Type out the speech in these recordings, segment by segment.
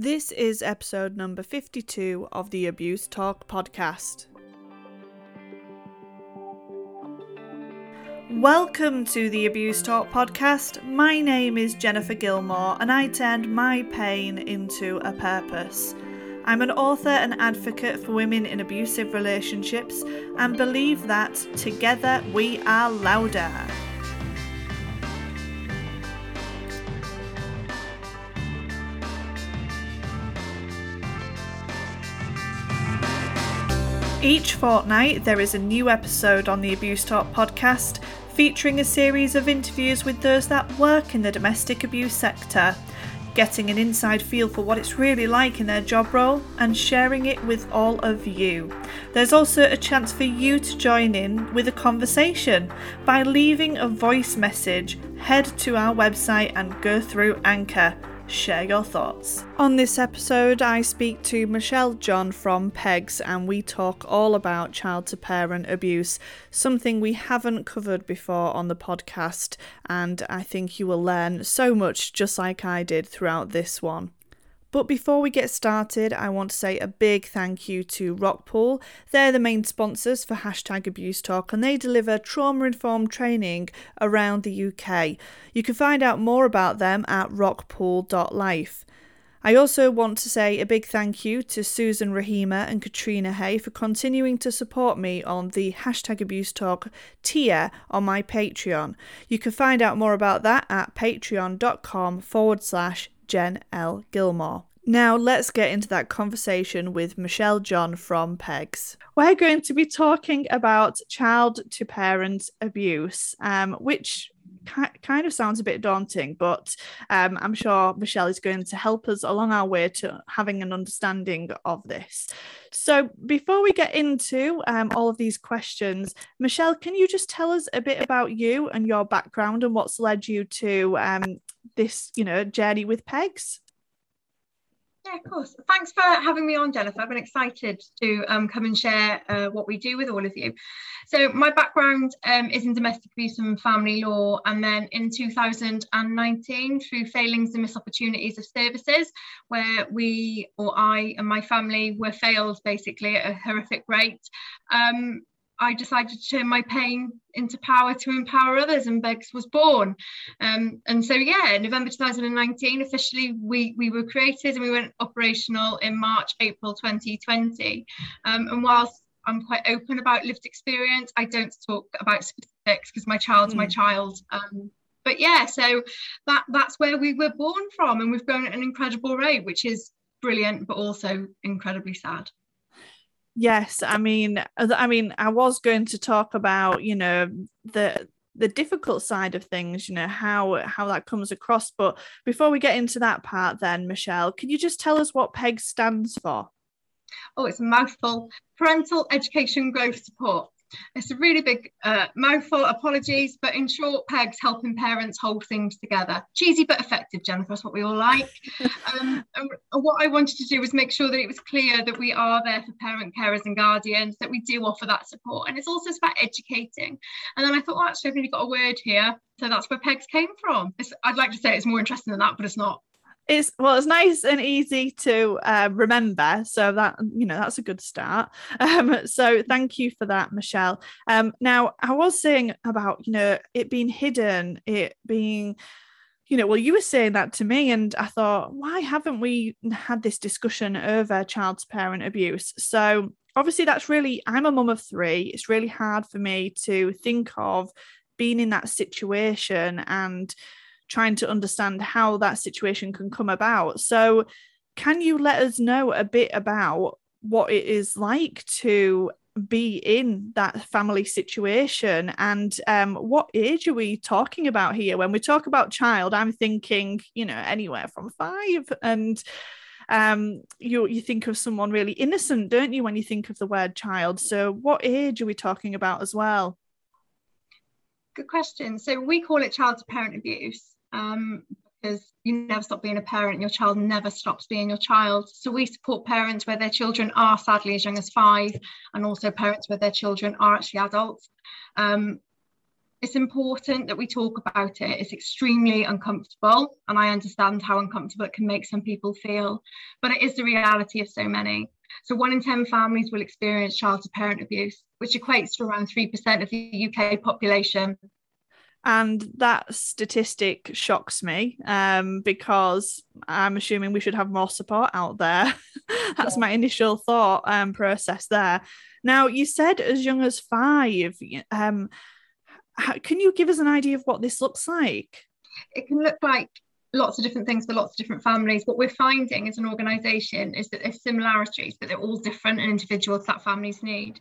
This is episode number 52 of the Abuse Talk podcast. Welcome to the Abuse Talk podcast. My name is Jennifer Gilmore and I turned my pain into a purpose. I'm an author and advocate for women in abusive relationships and believe that together we are louder. Each fortnight, there is a new episode on the Abuse Talk podcast featuring a series of interviews with those that work in the domestic abuse sector, getting an inside feel for what it's really like in their job role and sharing it with all of you. There's also a chance for you to join in with a conversation by leaving a voice message. Head to our website and go through Anchor share your thoughts. On this episode, I speak to Michelle John from PEGS and we talk all about child to parent abuse, something we haven't covered before on the podcast, and I think you will learn so much just like I did throughout this one. But before we get started, I want to say a big thank you to Rockpool. They're the main sponsors for hashtag abuse talk and they deliver trauma informed training around the UK. You can find out more about them at rockpool.life. I also want to say a big thank you to Susan Rahima and Katrina Hay for continuing to support me on the hashtag abuse talk tier on my Patreon. You can find out more about that at patreon.com forward slash Jen L. Gilmore. Now, let's get into that conversation with Michelle John from PEGS. We're going to be talking about child to parent abuse, um, which kind of sounds a bit daunting, but um, I'm sure Michelle is going to help us along our way to having an understanding of this. So, before we get into um, all of these questions, Michelle, can you just tell us a bit about you and your background and what's led you to um, this, you know, journey with PEGS? Yeah, of course. Thanks for having me on, Jennifer. I've been excited to um, come and share uh, what we do with all of you. So, my background um, is in domestic abuse and family law, and then in 2019, through failings and missed opportunities of services, where we or I and my family were failed basically at a horrific rate. Um, I decided to turn my pain into power to empower others, and PEGS was born. Um, and so, yeah, November 2019, officially we we were created and we went operational in March, April 2020. Um, and whilst I'm quite open about lived experience, I don't talk about specifics because my child's mm. my hmm. child. Um, but yeah, so that that's where we were born from, and we've grown at an incredible rate, which is brilliant, but also incredibly sad. Yes, I mean, I mean, I was going to talk about, you know, the the difficult side of things, you know, how how that comes across. But before we get into that part, then Michelle, can you just tell us what PEG stands for? Oh, it's a mouthful. Parental Education Growth Support. It's a really big uh, mouthful, apologies, but in short, PEGs helping parents hold things together. Cheesy but effective, Jennifer, that's what we all like. um, and what I wanted to do was make sure that it was clear that we are there for parent carers and guardians, that we do offer that support. And it's also about educating. And then I thought, well, actually, I've really got a word here. So that's where PEGs came from. It's, I'd like to say it's more interesting than that, but it's not it's well it's nice and easy to uh, remember so that you know that's a good start. Um, so thank you for that michelle. Um, now i was saying about you know it being hidden it being you know well you were saying that to me and i thought why haven't we had this discussion over child to parent abuse? So obviously that's really i'm a mum of three. It's really hard for me to think of being in that situation and trying to understand how that situation can come about. So, can you let us know a bit about what it is like to be in that family situation? And um, what age are we talking about here? When we talk about child i'm thinking you know anywhere from five. And um, you you think of someone really innocent don't you when you think of the word child? So what age are we talking about as well? Good question. So we call it child to parent abuse um, because you never stop being a parent, your child never stops being your child. So we support parents where their children are sadly as young as five, and also parents where their children are actually adults. Um, it's important that we talk about it. It's extremely uncomfortable, and I understand how uncomfortable it can make some people feel, but it is the reality of so many. So, one in 10 families will experience child to parent abuse, which equates to around 3% of the UK population. And that statistic shocks me um, because I'm assuming we should have more support out there. That's yeah. my initial thought um, process there. Now, you said as young as five. Um, how, can you give us an idea of what this looks like? It can look like lots of different things for lots of different families. What we're finding as an organisation is that there's similarities, but they're all different and individuals that families need.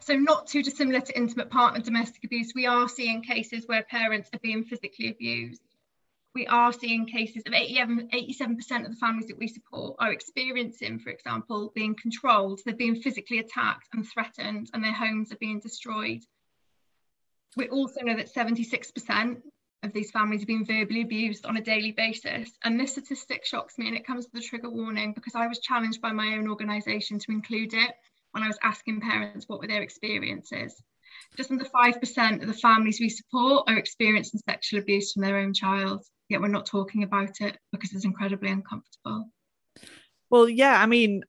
So not too dissimilar to intimate partner domestic abuse, we are seeing cases where parents are being physically abused. We are seeing cases of 87, 87% of the families that we support are experiencing, for example, being controlled. They're being physically attacked and threatened, and their homes are being destroyed. We also know that 76% of these families are being verbally abused on a daily basis. And this statistic shocks me and it comes with a trigger warning because I was challenged by my own organisation to include it when I was asking parents what were their experiences. Just under 5% of the families we support are experiencing sexual abuse from their own child, yet we're not talking about it because it's incredibly uncomfortable. Well, yeah, I mean,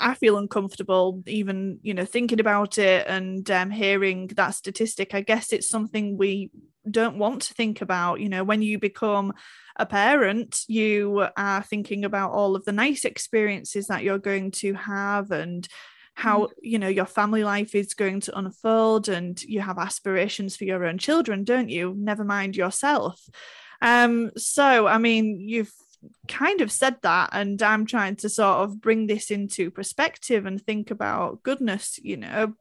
I feel uncomfortable even, you know, thinking about it and um, hearing that statistic. I guess it's something we don't want to think about. You know, when you become a parent, you are thinking about all of the nice experiences that you're going to have and how mm. you know your family life is going to unfold and you have aspirations for your own children don't you never mind yourself um so i mean you've kind of said that and i'm trying to sort of bring this into perspective and think about goodness you know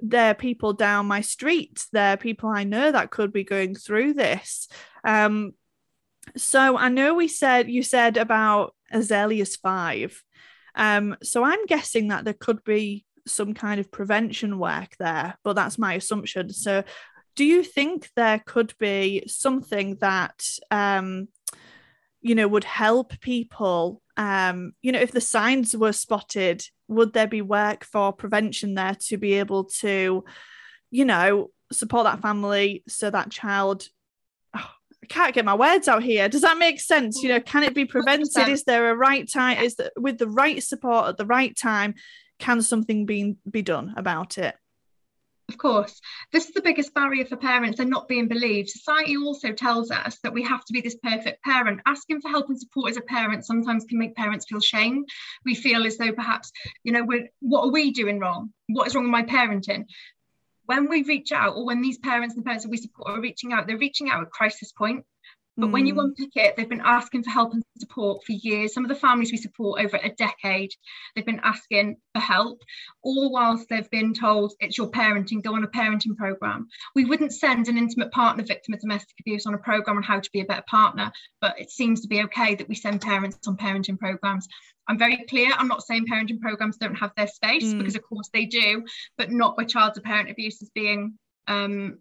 there are people down my street there are people i know that could be going through this. Um so i know we said you said about azalea's five. Um so i'm guessing that there could be some kind of prevention work there but that's my assumption. So do you think there could be something that um you know would help people um you know if the signs were spotted would there be work for prevention there to be able to you know support that family so that child oh, I can't get my words out here. Does that make sense? You know, can it be prevented? 100%. Is there a right time? Is that with the right support at the right time? Can something be be done about it? Of course, this is the biggest barrier for parents and not being believed. Society also tells us that we have to be this perfect parent. Asking for help and support as a parent sometimes can make parents feel shame. We feel as though perhaps, you know, we're, what are we doing wrong? What is wrong with my parenting? When we reach out, or when these parents and the parents that we support are reaching out, they're reaching out at crisis point. But mm. when you hmm. unpick it, they've been asking for help and support for years. Some of the families we support over a decade, they've been asking for help, all whilst they've been told it's your parenting, go on a parenting program. We wouldn't send an intimate partner victim of domestic abuse on a program on how to be a better partner, but it seems to be okay that we send parents on parenting programs. I'm very clear. I'm not saying parenting programs don't have their space mm. because, of course, they do, but not where child to parent abuse is being um,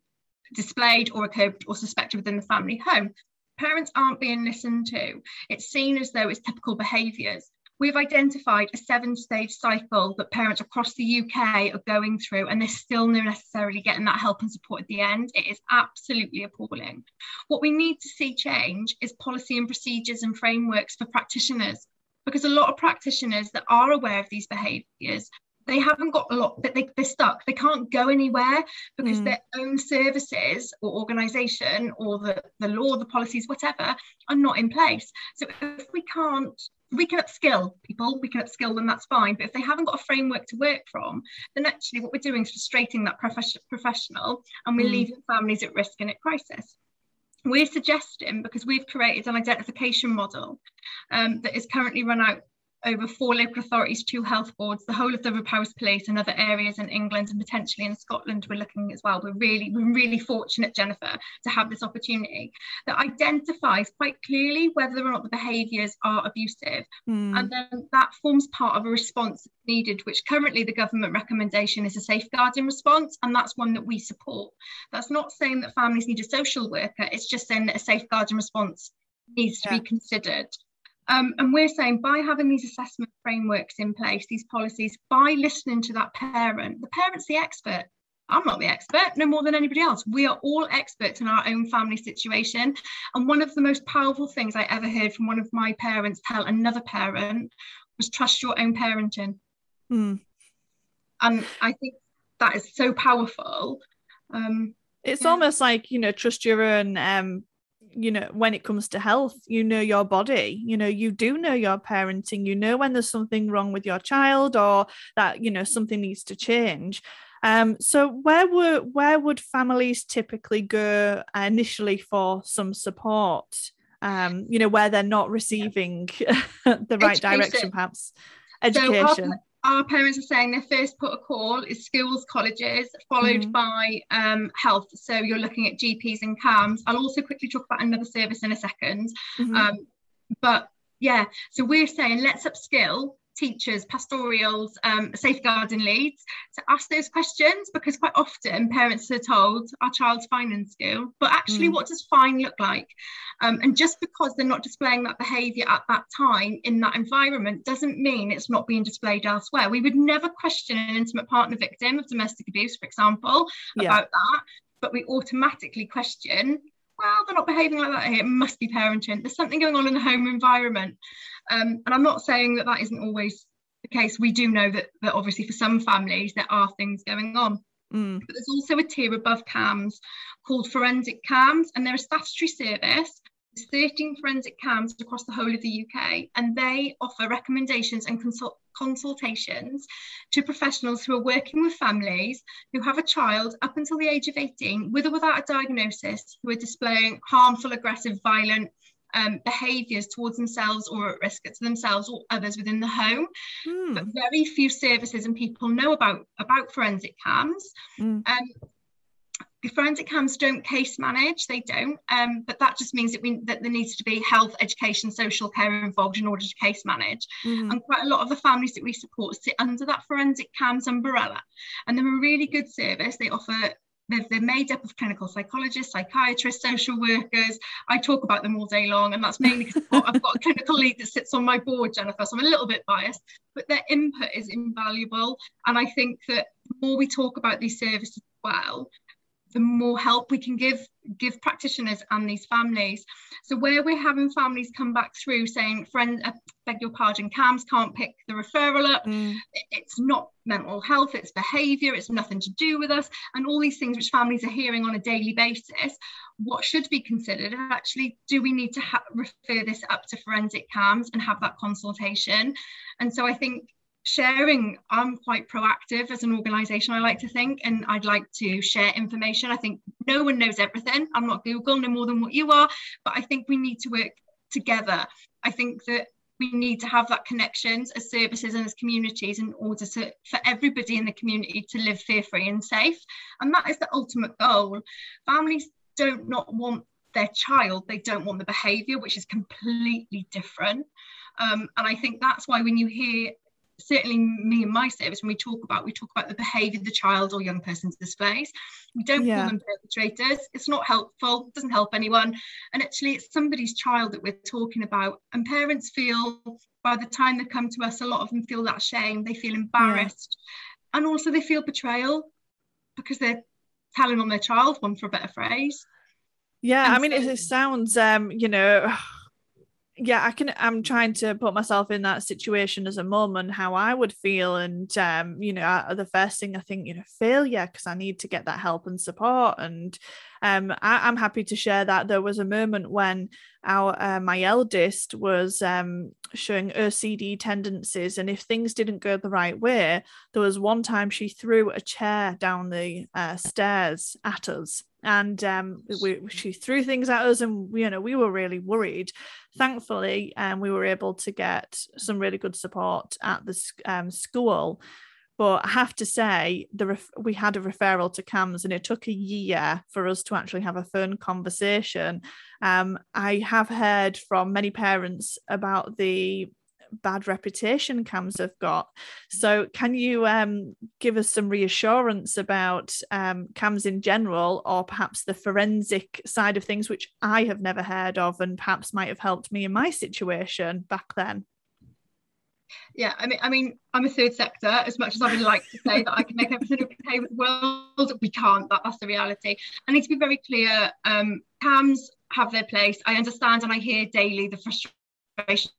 displayed or occurred or suspected within the family home parents aren't being listened to. It's seen as though it's typical behaviours. We've identified a seven stage cycle that parents across the UK are going through, and they're still not necessarily getting that help and support at the end. It is absolutely appalling. What we need to see change is policy and procedures and frameworks for practitioners, because a lot of practitioners that are aware of these behaviours they haven't got a lot that they, they're stuck they can't go anywhere because mm. their own services or organization or the, the law the policies whatever are not in place so if we can't we can upskill people we can upskill them that's fine but if they haven't got a framework to work from then actually what we're doing is frustrating that prof- professional and we're mm. leaving families at risk and at crisis we're suggesting because we've created an identification model um, that is currently run out over four local authorities, two health boards, the whole of the Powys Police and other areas in England and potentially in Scotland we're looking as well. We're really, we're really fortunate, Jennifer, to have this opportunity that identifies quite clearly whether or not the behaviours are abusive. Mm. And then that forms part of a response needed, which currently the government recommendation is a safeguarding response, and that's one that we support. That's not saying that families need a social worker, it's just saying that a safeguarding response needs to yeah. be considered. Um, and we're saying by having these assessment frameworks in place, these policies, by listening to that parent, the parent's the expert. I'm not the expert, no more than anybody else. We are all experts in our own family situation. And one of the most powerful things I ever heard from one of my parents tell another parent was trust your own parenting. Hmm. And I think that is so powerful. Um, It's Yeah. almost like, you know, trust your own um you know when it comes to health you know your body you know you do know your parenting you know when there's something wrong with your child or that you know something needs to change. Um so where were where would families typically go initially for some support? Um you know where they're not receiving the right direction Education. perhaps. So our, education our parents are saying their first call is schools, colleges, followed Mhm. by um, health. So you're looking at GPs and CAMHS. I'll also quickly talk about another service in a second. Mhm. Um, but yeah, so we're saying let's upskill teachers, pastorals, um, safeguarding leads to ask those questions because quite often parents are told our child's fine in school, but actually, Mm. what does fine look like? Um, and just because they're not displaying that behaviour at that time in that environment doesn't mean it's not being displayed elsewhere. We would never question an intimate partner victim of domestic abuse, for example, yeah about that, but we automatically question, well, they're not behaving like that here. It must be parenting. There's something going on in the home environment. Um, and I'm not saying that that isn't always the case. We do know that, that obviously for some families there are things going on. Mm. But there's also a tier above CAMHS called forensic CAMHS, and they're a statutory service. There's 13 forensic CAMHS across the whole of the UK, and they offer recommendations and consult- consultations to professionals who are working with families who have a child up until the age of 18 with or without a diagnosis who are displaying harmful, aggressive, violent um, behaviours towards themselves or at risk to themselves or others within the home. Mm. But very few services and people know about, about forensic CAMHS. Mm. Um, forensic CAMHS don't case manage they don't um, but that just means that we that there needs to be health education social care involved in order to case manage Mhm. and quite a lot of the families that we support sit under that forensic CAMHS umbrella and they're a really good service they offer they're, they're made up of clinical psychologists psychiatrists social workers. I talk about them all day long and that's mainly because I've got- a clinical lead that sits on my board jennifer so i'm a little bit biased but their input is invaluable. And i think that the more we talk about these services well the more help we can give give practitioners and these families. So where we're having families come back through saying, friend, uh, beg your pardon, CAMHS can't pick the referral up. Mm. It's not mental health, it's behaviour, it's nothing to do with us, and all these things which families are hearing on a daily basis. What should be considered actually, do we need to ha- refer this up to forensic CAMHS and have that consultation? And so I think sharing i'm quite proactive as an organization i like to think and i'd like to share information. I think no one knows everything. I'm not google no more than what you are but i think we need to work together. I think that we need to have that connections as services and as communities in order to for everybody in the community to live fear free and safe. And that is the ultimate goal. Families don't not want their child they don't want the behavior which is completely different. Um, and i think that's why when you hear certainly me and my service when we talk about we talk about the behavior the child or young person displays we don't Yeah. call them perpetrators. It's not helpful doesn't help anyone. And actually it's somebody's child that we're talking about. And parents feel by the time they come to us a lot of them feel that shame. They feel embarrassed. And also they feel betrayal because they're telling on their child one for a better phrase. Yeah, I mean, it, it sounds, um, you know, yeah, I can. I'm trying to put myself in that situation as a mum and how I would feel, and um, you know, I, the first thing I think, you know, failure because I need to get that help and support, and um, I, I'm happy to share that there was a moment when our uh, my eldest was um showing OCD tendencies, and if things didn't go the right way, there was one time she threw a chair down the uh, stairs at us. And um, we, she threw things at us and you know we were really worried thankfully um, we were able to get some really good support at the um, school but I have to say, the ref- we had a referral to CAMHS, and it took a year for us to actually have a phone conversation. Um, I have heard from many parents about the bad reputation CAMHS have got. So, can you um, give us some reassurance about um, CAMHS in general, or perhaps the forensic side of things, which I have never heard of, and perhaps might have helped me in my situation back then? yeah i mean i mean i'm a third sector as much as i would like to say that i can make everything okay with the world we can't that, that's the reality i need to be very clear um CAMHS have their place i understand and i hear daily the frustration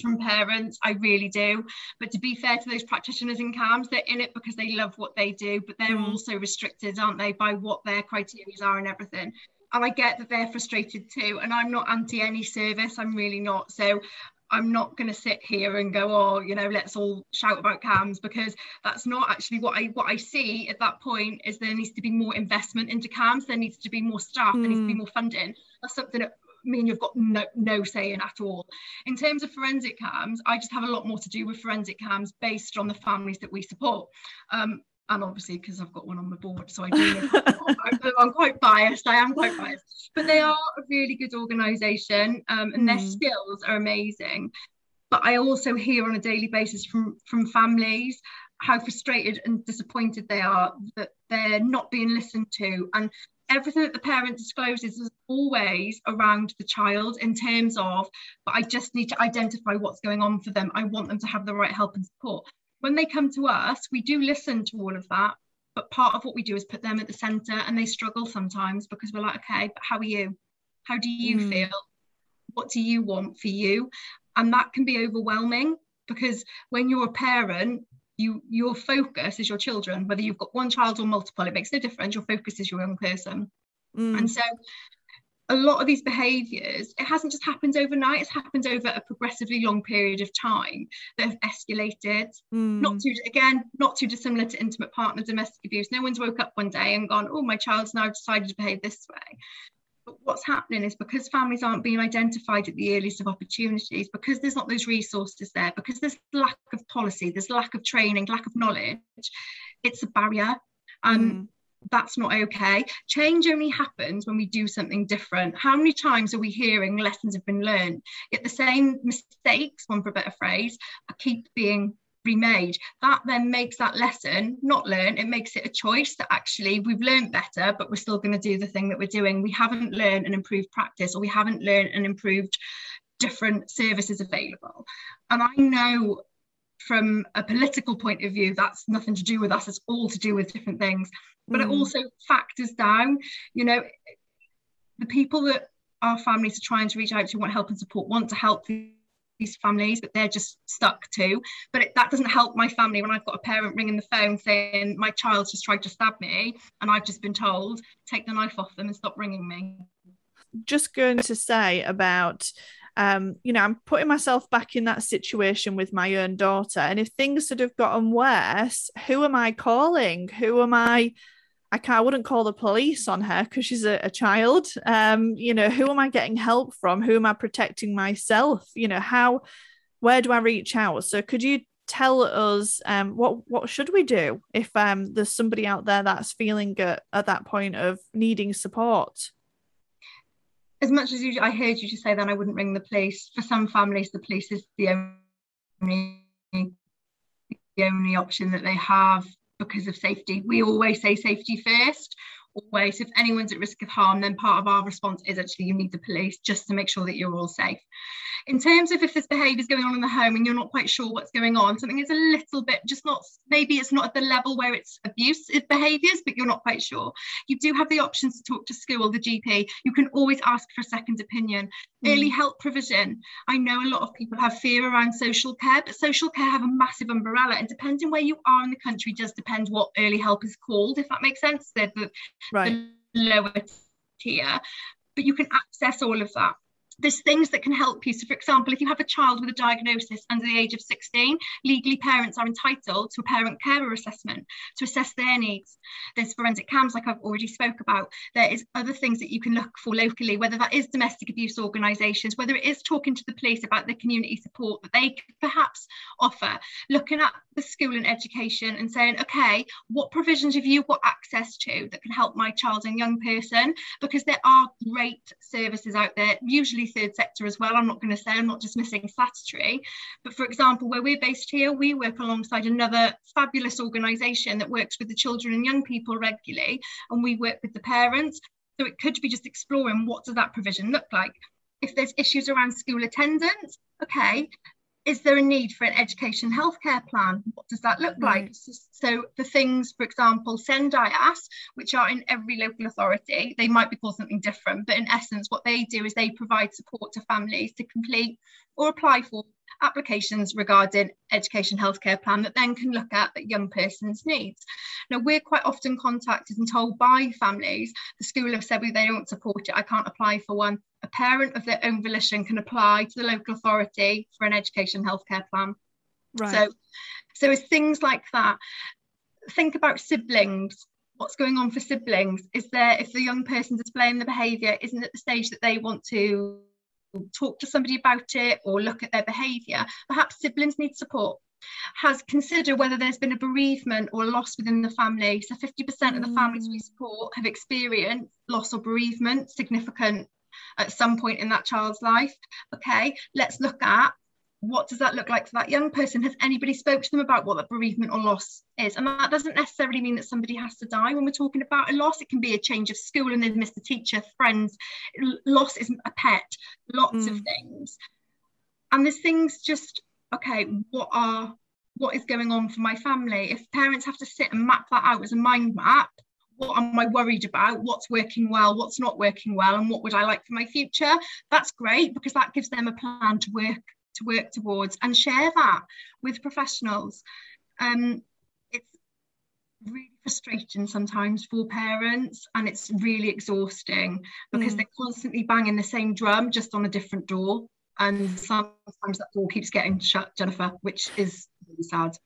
from parents i really do but to be fair to those practitioners in CAMHS they're in it because they love what they do but they're mm. also restricted aren't they by what their criteria are and everything and I get that they're frustrated too. And I'm not anti any service, I'm really not. So I'm not going to sit here and go, oh, you know, let's all shout about CAMHS because that's not actually what I what I see at that point. Is there needs to be more investment into CAMHS. There needs to be more staff. Mm. There needs to be hmm. more funding. That's something that me and you've got no no say in at all. In terms of forensic CAMHS, I just have a lot more to do with forensic CAMHS based on the families that we support. Um, and obviously because I've got one on the board, so I do. I'm quite biased. I am quite biased, but they are a really good organisation, um, and their hmm. skills are amazing. But I also hear on a daily basis from from families how frustrated and disappointed they are that they're not being listened to, and everything that the parent discloses is always around the child in terms of but i just need to identify what's going on for them i want them to have the right help and support when they come to us, we do listen to all of that. But part of what we do is put them at the center and they struggle sometimes because we're like, okay, but how are you? How do you mm. feel? What do you want for you? And that can be overwhelming because when you're a parent, you your focus is your children, whether you've got one child or multiple, it makes no difference. Your focus is your young person. Mm. And so a lot of these behaviours, it hasn't just happened overnight, it's happened over a progressively long period of time that have escalated. Mm. Not too, again, not too dissimilar to intimate partner domestic abuse. No one's woke up one day and gone, oh, my child's now decided to behave this way. But what's happening is because families aren't being identified at the earliest of opportunities, because there's not those resources there, because there's lack of policy, there's lack of training, lack of knowledge, it's a barrier. And mm that's not okay. Change only happens when we do something different. How many times are we hearing lessons have been learned, yet the same mistakes, one for a better phrase, keep being remade? That then makes that lesson not learn. It makes it a choice that actually we've learned better, but we're still going to do the thing that we're doing. We haven't learned and improved practice, or we haven't learned and improved different services available. And I know from a political point of view, that's nothing to do with us. It's all to do with different things. But mm. it also factors down, you know, the people that our families are trying to reach out to, want help and support, want to help these families, but they're just stuck to. But it, that doesn't help my family when I've got a parent ringing the phone saying my child's just tried to stab me, and I've just been told take the knife off them and stop ringing me. Just going to say about um, you know, I'm putting myself back in that situation with my own daughter. And if things had have gotten worse, who am I calling? Who am I? I can't, I wouldn't call the police on her because she's a, a child. Um, you know, who am I getting help from? Who am I protecting myself? You know, how, where do I reach out? So could you tell us um, what what should we do if um, there's somebody out there that's feeling at, at that point of needing support? as much as you, I heard you just say that I wouldn't ring the police. For some families, the police is the only the only option that they have because of safety. We always say safety first always. If anyone's at risk of harm then part of our response is actually you need the police just to make sure that you're all safe. In terms of if this behavior is going on in the home and you're not quite sure what's going on something is a little bit just not maybe it's not at the level where it's abusive behaviors but you're not quite sure. You do have the options to talk to school the gp you can always ask for a second opinion. Mm. early help provision. I know a lot of people have fear around social care but social care have a massive umbrella and depending where you are in the country does depend what early help is called if that makes sense. The, the right. the lower tier. But you can access all of that there's things that can help you. So, for example, if you have a child with a diagnosis under the age of 16, legally parents are entitled to a parent carer assessment to assess their needs. There's forensic CAMHS, like I've already spoke about. There is other things that you can look for locally, whether that is domestic abuse organisations, whether it is talking to the police about the community support that they could perhaps offer, looking at the school and education and saying, okay, what provisions have you got access to that can help my child and young person? Because there are great services out there, usually third sector as well. I'm not going to say I'm not dismissing statutory, but for example, where we're based here, we work alongside another fabulous organisation that works with the children and young people regularly, and we work with the parents. So it could be just exploring what does that provision look like. If there's issues around school attendance, okay, is there a need for an education healthcare plan? What does that look like? So the things, for example, SENDIAS, which are in every local authority, they might be called something different, but in essence, what they do is they provide support to families to complete or apply for applications regarding education healthcare plan that then can look at that young person's needs. Now we're quite often contacted and told by families, the school have said well, they don't support it, I can't apply for one. A parent of their own volition can apply to the local authority for an education healthcare plan. Right. So, so it's things like that. Think about siblings what's going on for siblings is there if the young person displaying the behavior isn't at the stage that they want to talk to somebody about it or look at their behaviour, perhaps siblings need support. Has considered whether there's been a bereavement or loss within the family. So 50% of the families we mm. support have experienced loss or bereavement, significant at some point in that child's life. Okay, let's look at what does that look like for that young person? Has anybody spoke to them about what that bereavement or loss is? And that doesn't necessarily mean that somebody has to die when we're talking about a loss. It can be a change of school and they've missed a teacher, friends. Loss isn't a pet, lots mm. of things. And there's things just, okay, what are what is going on for my family? If parents have to sit and map that out as a mind map, what am I worried about? What's working well? What's not working well? And what would I like for my future? That's great because that gives them a plan to work to work towards and share that with professionals. Um, it's really frustrating sometimes for parents and it's really exhausting because mm. they're constantly banging the same drum just on a different door. And sometimes that door keeps getting shut, Jennifer, which is really sad.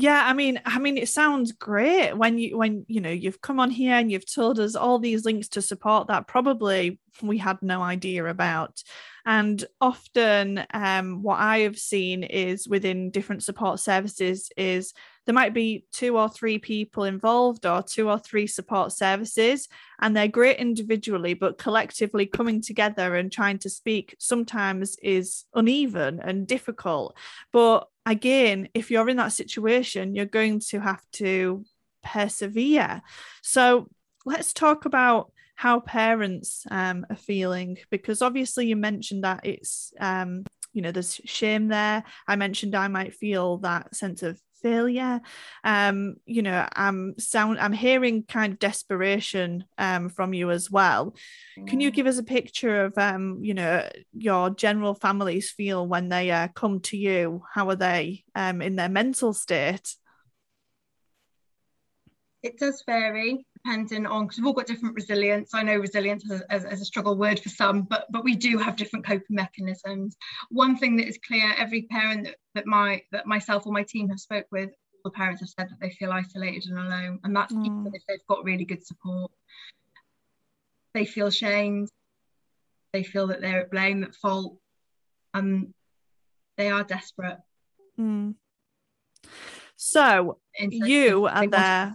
Yeah, I mean, I mean, it sounds great when you when you know you've come on here and you've told us all these links to support that probably we had no idea about. And often, um, what I have seen is within different support services is there might be two or three people involved or two or three support services, and they're great individually, but collectively coming together and trying to speak sometimes is uneven and difficult. But again, if you're in that situation, you're going to have to persevere. So let's talk about how parents um, are feeling because obviously you mentioned that it's um, you know there's shame there. I mentioned i might feel that sense of failure. Um you know i'm sound i'm hearing kind of desperation um from you as well. Can you mm. give us a picture of um you know your general families feel when they uh, come to you? How are they um in their mental state? It does vary depending on because we've all got different resilience. I know resilience is, is, a struggle word for some, but but we do have different coping mechanisms. One thing that is clear: every parent that, that my that myself or my team have spoke with, all the parents have said that they feel isolated and alone, and that's mm. even if they've got really good support. They feel shamed. They feel that they're at blame, at fault, and they are desperate. Mm. So you are there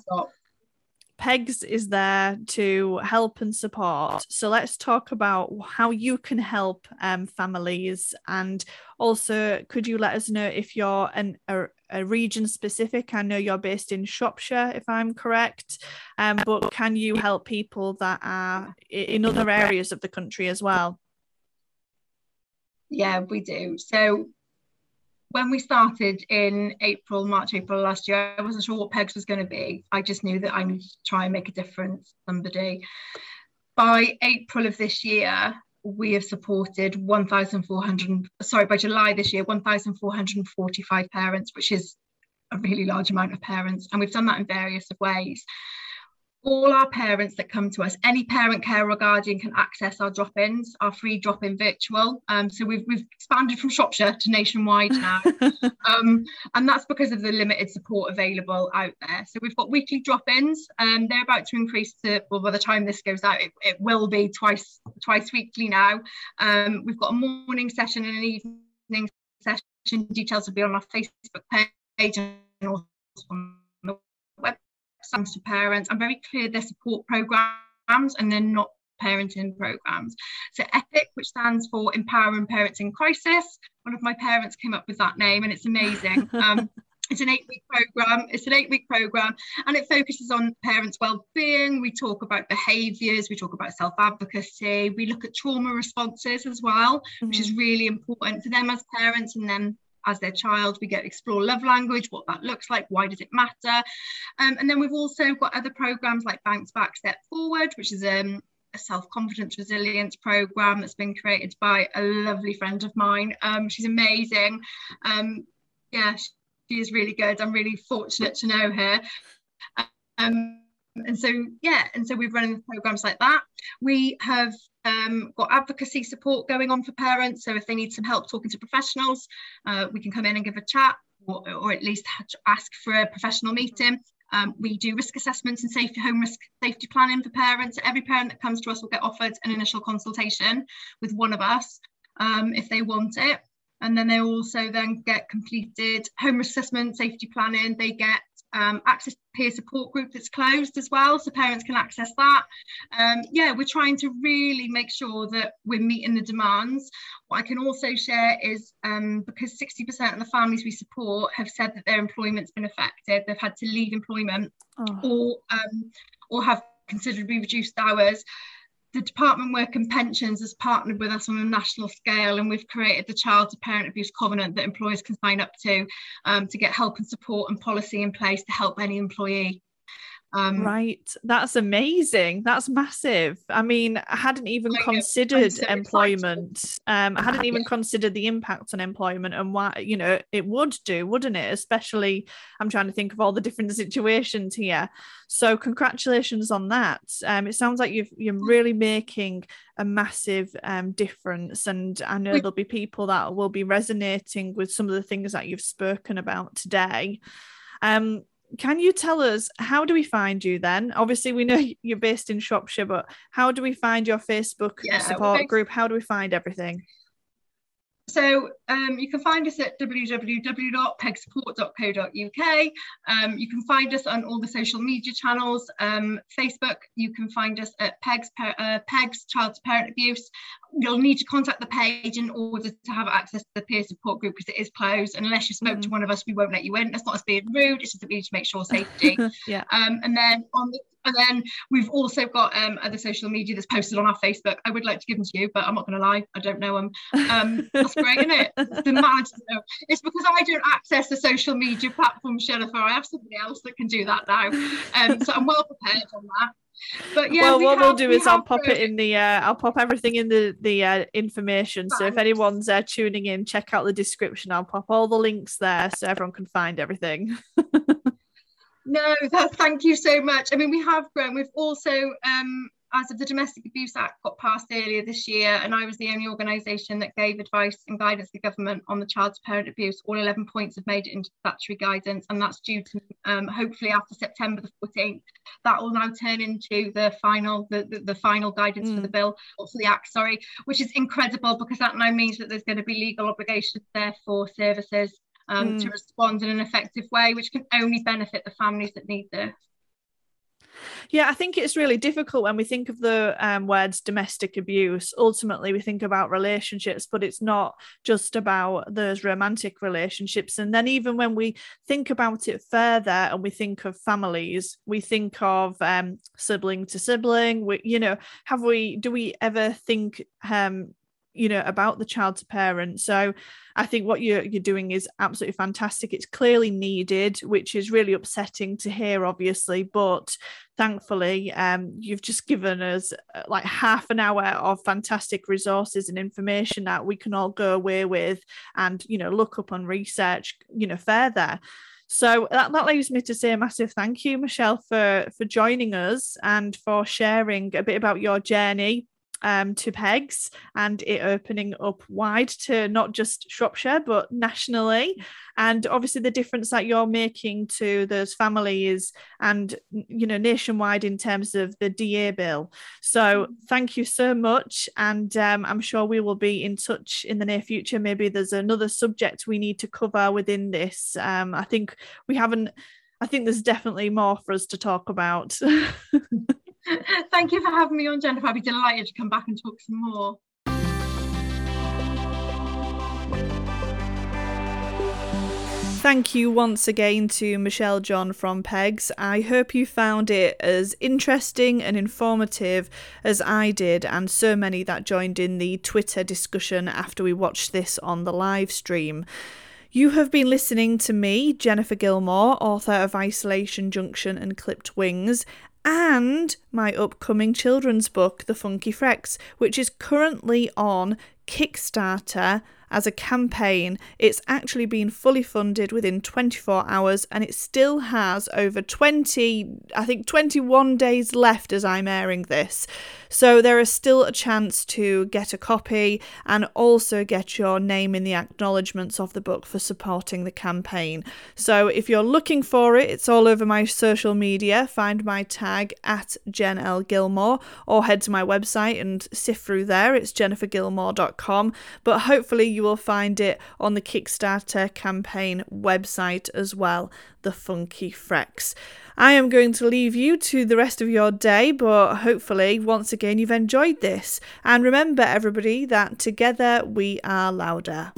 Pegs is there to help and support. So let's talk about how you can help um, families. And also, could you let us know if you're an, a, a region specific? I know you're based in Shropshire, if I'm correct. Um, but can you help people that are in other areas of the country as well? Yeah, we do. So when we started in April, March, April last year, I wasn't sure what PEGS was going to be. I just knew that I needed to try and make a difference somebody. By April of this year, we have supported 1,400, sorry, by July this year, 1,445 parents, which is a really large amount of parents. And we've done that in various ways all our parents that come to us, any parent, care or guardian can access our drop-ins, our free drop-in virtual. Um, so we've, we've expanded from Shropshire to nationwide now. um, and that's because of the limited support available out there. So we've got weekly drop-ins. Um, they're about to increase to, well, by the time this goes out, it, it will be twice, twice weekly now. Um, we've got a morning session and an evening session. Details will be on our Facebook page and also on web to parents. I'm very clear they're support programs and they're not parenting programs. So EPIC, which stands for Empowering Parents in Crisis. One of my parents came up with that name and it's amazing. Um, it's an eight week program it's an eight week program and it focuses on parents well-being we talk about behaviors we talk about self-advocacy we look at trauma responses as well mm-hmm. which is mm-hmm. really important for them as parents and then as their child. We get explore love language, what that looks like, why does it matter? Um, and then we've also got other programs like Bounce Back Step Forward, which is um, a self-confidence resilience program that's been created by a lovely friend of mine. Um, she's amazing. Um, yeah, she is really good. I'm really fortunate to know her. Um, and so yeah and so we've run programs like that we have um, got advocacy support going on for parents. So if they need some help talking to professionals uh, we can come in and give a chat or, or at least ask for a professional meeting. Um, we do risk assessments and safety home risk safety planning for parents. Every parent that comes to us will get offered an initial consultation with one of us um, if they want it. And then they also then get completed home risk assessment safety planning. They get um, access peer support group that's closed as well, so parents can access that. Um, yeah, we're trying to really make sure that we're meeting the demands. What I can also share is um, because 60% of the families we support have said that their employment's been affected, they've had to leave employment oh. or um, or have considerably reduced hours the Department Work and Pensions has partnered with us on a national scale and we've created the Child to Parent Abuse Covenant that employers can sign up to um, to get help and support and policy in place to help any employee. Um, right, that's amazing. That's massive. I mean, I hadn't even I considered so employment. Um, I hadn't even considered the impact on employment and why you know it would do, wouldn't it? Especially, I'm trying to think of all the different situations here. So, congratulations on that. Um, it sounds like you've you're really making a massive um, difference, and I know there'll be people that will be resonating with some of the things that you've spoken about today. Um, can you tell us how do we find you then? Obviously, we know you're based in Shropshire, but how do we find your Facebook yeah, support group? How do we find everything? So um, you can find us at www.pegsupport.co.uk. Um, you can find us on all the social media channels. Um, Facebook, you can find us at Pegs, uh, Pegs Child to Parent Abuse. You'll need to contact the page in order to have access to the peer support group because it is closed. And unless you spoke mm. to one of us, we won't let you in. That's not us being rude. It's just that we need to make sure safety. yeah. Um, and then on the and then we've also got um, other social media that's posted on our Facebook. I would like to give them to you, but I'm not going to lie, I don't know them. Um, that's great, isn't it? The mad, it's because I don't access the social media platform, Jennifer. I have somebody else that can do that now. Um, so I'm well prepared on that. But yeah, well, we what have, we'll do we is I'll pop it in the uh, I'll pop everything in the the uh, information. Thanks. So if anyone's uh, tuning in, check out the description. I'll pop all the links there so everyone can find everything. No, that, thank you so much. I mean, we have grown. We've also, um, as of the Domestic Abuse Act got passed earlier this year, and I was the only organisation that gave advice and guidance to government on the child to parent abuse. All 11 points have made it into statutory guidance, and that's due to um, hopefully after September the 14th. That will now turn into the final, the, the, the final guidance mm. for the bill, or for the Act, sorry, which is incredible because that now means that there's going to be legal obligations there for services um, mm. to respond in an effective way, which can only benefit the families that need this. Yeah, I think it's really difficult when we think of the um, words domestic abuse. Ultimately, we think about relationships, but it's not just about those romantic relationships. And then, even when we think about it further and we think of families, we think of um, sibling to sibling. We, you know, have we, do we ever think um, you know about the child to parent. So i think what you're, you're doing is absolutely fantastic. It's clearly needed which is really upsetting to hear obviously but thankfully um, you've just given us uh, like half an hour of fantastic resources and information that we can all go away with and you know look up on research you know further. So that, that leaves me to say a massive thank you, Michelle, for for joining us and for sharing a bit about your journey um, to pegs and it opening up wide to not just Shropshire but nationally. And obviously the difference that you're making to those families and you know nationwide in terms of the DA bill. So thank you so much. And um, I'm sure we will be in touch in the near future. Maybe there's another subject we need to cover within this. Um, I think we haven't I think there's definitely more for us to talk about Thank you for having me on, Jennifer. I'd be delighted to come back and talk some more. Thank you once again to Michelle John from Pegs. I hope you found it as interesting and informative as I did, and so many that joined in the Twitter discussion after we watched this on the live stream. You have been listening to me, Jennifer Gilmore, author of Isolation Junction and Clipped Wings, and my upcoming children's book, The Funky Frex, which is currently on Kickstarter as a campaign. It's actually been fully funded within 24 hours and it still has over 20, I think 21 days left as I'm airing this. So there is still a chance to get a copy and also get your name in the acknowledgements of the book for supporting the campaign. So if you're looking for it, it's all over my social media. Find my tag at Jen L. Gilmore or head to my website and sift through there. It's jennifergilmore.com. But hopefully you will find it on the Kickstarter campaign website as well, the Funky Frex. I am going to leave you to the rest of your day, but hopefully, once again, you've enjoyed this. And remember, everybody, that together we are louder.